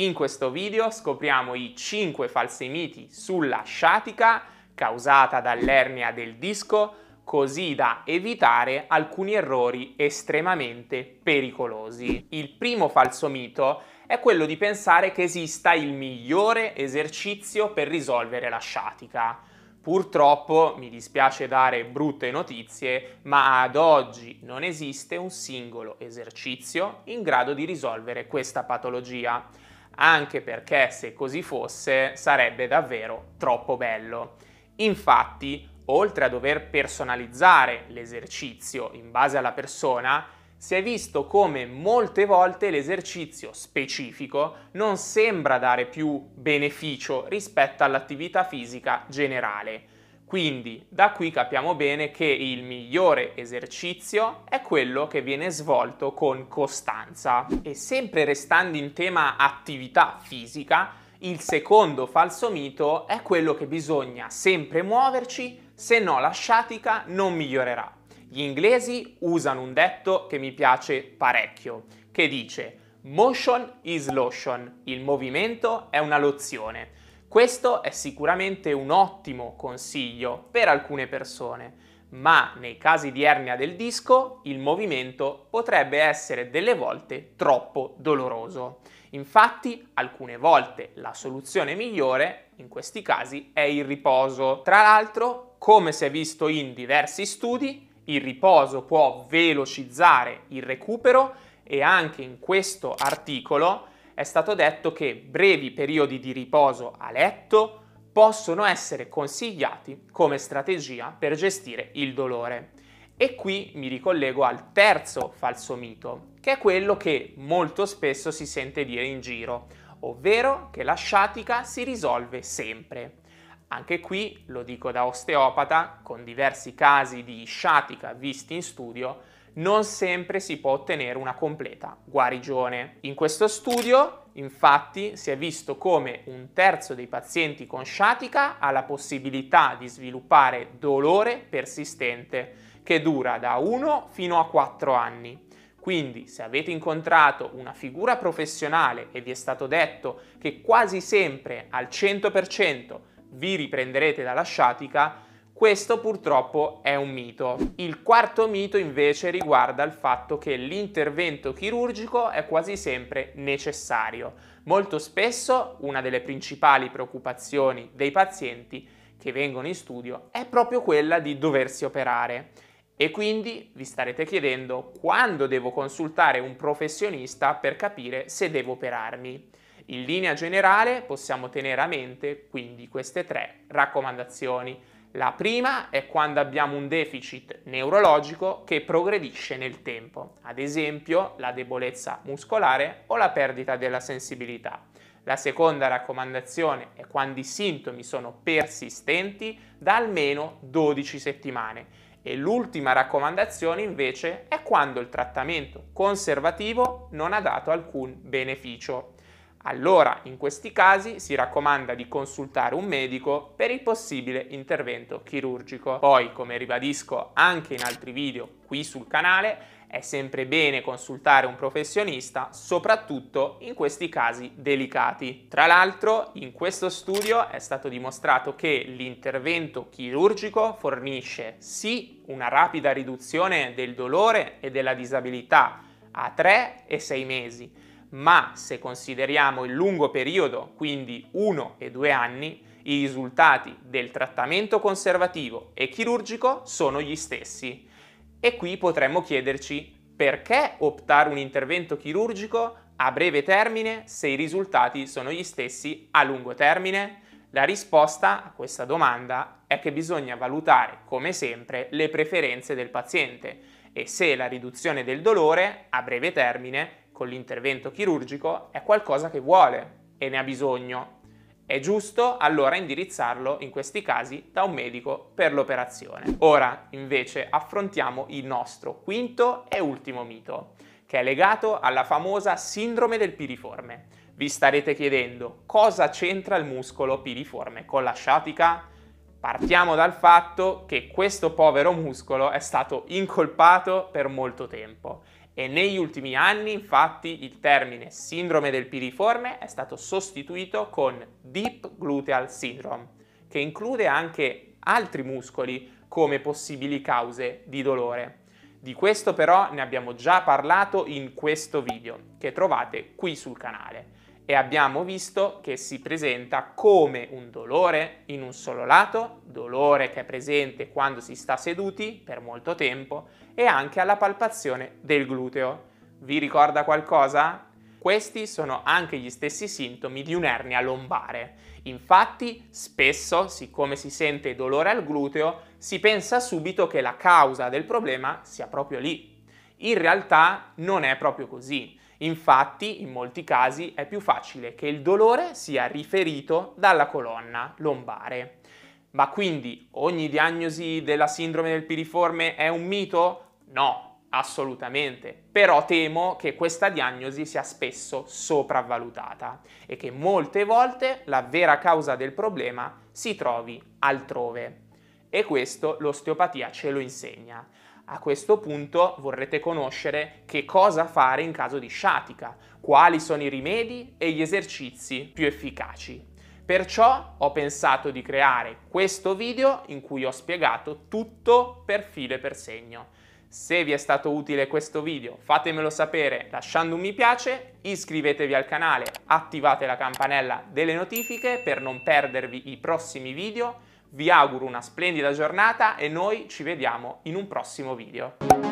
In questo video scopriamo i 5 falsi miti sulla sciatica causata dall'ernia del disco così da evitare alcuni errori estremamente pericolosi. Il primo falso mito è quello di pensare che esista il migliore esercizio per risolvere la sciatica. Purtroppo mi dispiace dare brutte notizie, ma ad oggi non esiste un singolo esercizio in grado di risolvere questa patologia, anche perché se così fosse sarebbe davvero troppo bello. Infatti, oltre a dover personalizzare l'esercizio in base alla persona, si è visto come molte volte l'esercizio specifico non sembra dare più beneficio rispetto all'attività fisica generale. Quindi da qui capiamo bene che il migliore esercizio è quello che viene svolto con costanza. E sempre restando in tema attività fisica, il secondo falso mito è quello che bisogna sempre muoverci, se no la sciatica non migliorerà. Gli inglesi usano un detto che mi piace parecchio, che dice motion is lotion, il movimento è una lozione. Questo è sicuramente un ottimo consiglio per alcune persone, ma nei casi di ernia del disco il movimento potrebbe essere delle volte troppo doloroso. Infatti, alcune volte la soluzione migliore in questi casi è il riposo. Tra l'altro, come si è visto in diversi studi, il riposo può velocizzare il recupero e anche in questo articolo è stato detto che brevi periodi di riposo a letto possono essere consigliati come strategia per gestire il dolore. E qui mi ricollego al terzo falso mito, che è quello che molto spesso si sente dire in giro, ovvero che la sciatica si risolve sempre. Anche qui, lo dico da osteopata, con diversi casi di sciatica visti in studio, non sempre si può ottenere una completa guarigione. In questo studio, infatti, si è visto come un terzo dei pazienti con sciatica ha la possibilità di sviluppare dolore persistente, che dura da 1 fino a 4 anni. Quindi se avete incontrato una figura professionale e vi è stato detto che quasi sempre al 100% vi riprenderete dalla sciatica, questo purtroppo è un mito. Il quarto mito invece riguarda il fatto che l'intervento chirurgico è quasi sempre necessario. Molto spesso una delle principali preoccupazioni dei pazienti che vengono in studio è proprio quella di doversi operare. E quindi vi starete chiedendo quando devo consultare un professionista per capire se devo operarmi. In linea generale possiamo tenere a mente quindi queste tre raccomandazioni. La prima è quando abbiamo un deficit neurologico che progredisce nel tempo, ad esempio la debolezza muscolare o la perdita della sensibilità. La seconda raccomandazione è quando i sintomi sono persistenti da almeno 12 settimane e l'ultima raccomandazione invece è quando il trattamento conservativo non ha dato alcun beneficio. Allora, in questi casi si raccomanda di consultare un medico per il possibile intervento chirurgico. Poi, come ribadisco anche in altri video qui sul canale, è sempre bene consultare un professionista, soprattutto in questi casi delicati. Tra l'altro, in questo studio è stato dimostrato che l'intervento chirurgico fornisce sì una rapida riduzione del dolore e della disabilità a 3 e 6 mesi, ma se consideriamo il lungo periodo, quindi 1 e 2 anni, i risultati del trattamento conservativo e chirurgico sono gli stessi. E qui potremmo chiederci perché optare un intervento chirurgico a breve termine se i risultati sono gli stessi a lungo termine? La risposta a questa domanda è che bisogna valutare, come sempre, le preferenze del paziente e se la riduzione del dolore a breve termine con l'intervento chirurgico è qualcosa che vuole e ne ha bisogno. È giusto allora indirizzarlo in questi casi da un medico per l'operazione. Ora invece affrontiamo il nostro quinto e ultimo mito, che è legato alla famosa sindrome del piriforme. Vi starete chiedendo cosa c'entra il muscolo piriforme con la sciatica? Partiamo dal fatto che questo povero muscolo è stato incolpato per molto tempo E negli ultimi anni, infatti, il termine sindrome del piriforme è stato sostituito con Deep Gluteal Syndrome, che include anche altri muscoli come possibili cause di dolore. Di questo però ne abbiamo già parlato in questo video, che trovate qui sul canale e abbiamo visto che si presenta come un dolore in un solo lato, dolore che è presente quando si sta seduti per molto tempo e anche alla palpazione del gluteo. Vi ricorda qualcosa? Questi sono anche gli stessi sintomi di un'ernia lombare. Infatti, spesso, siccome si sente dolore al gluteo, si pensa subito che la causa del problema sia proprio lì. In realtà non è proprio così. Infatti, in molti casi è più facile che il dolore sia riferito dalla colonna lombare. Ma quindi ogni diagnosi della sindrome del piriforme è un mito? No, assolutamente. Però temo che questa diagnosi sia spesso sopravvalutata e che molte volte la vera causa del problema si trovi altrove. E questo l'osteopatia ce lo insegna. A questo punto vorrete conoscere che cosa fare in caso di sciatica, quali sono i rimedi e gli esercizi più efficaci. Perciò ho pensato di creare questo video in cui ho spiegato tutto per filo e per segno. Se vi è stato utile questo video fatemelo sapere lasciando un mi piace, iscrivetevi al canale, attivate la campanella delle notifiche per non perdervi i prossimi video vi auguro una splendida giornata e noi ci vediamo in un prossimo video.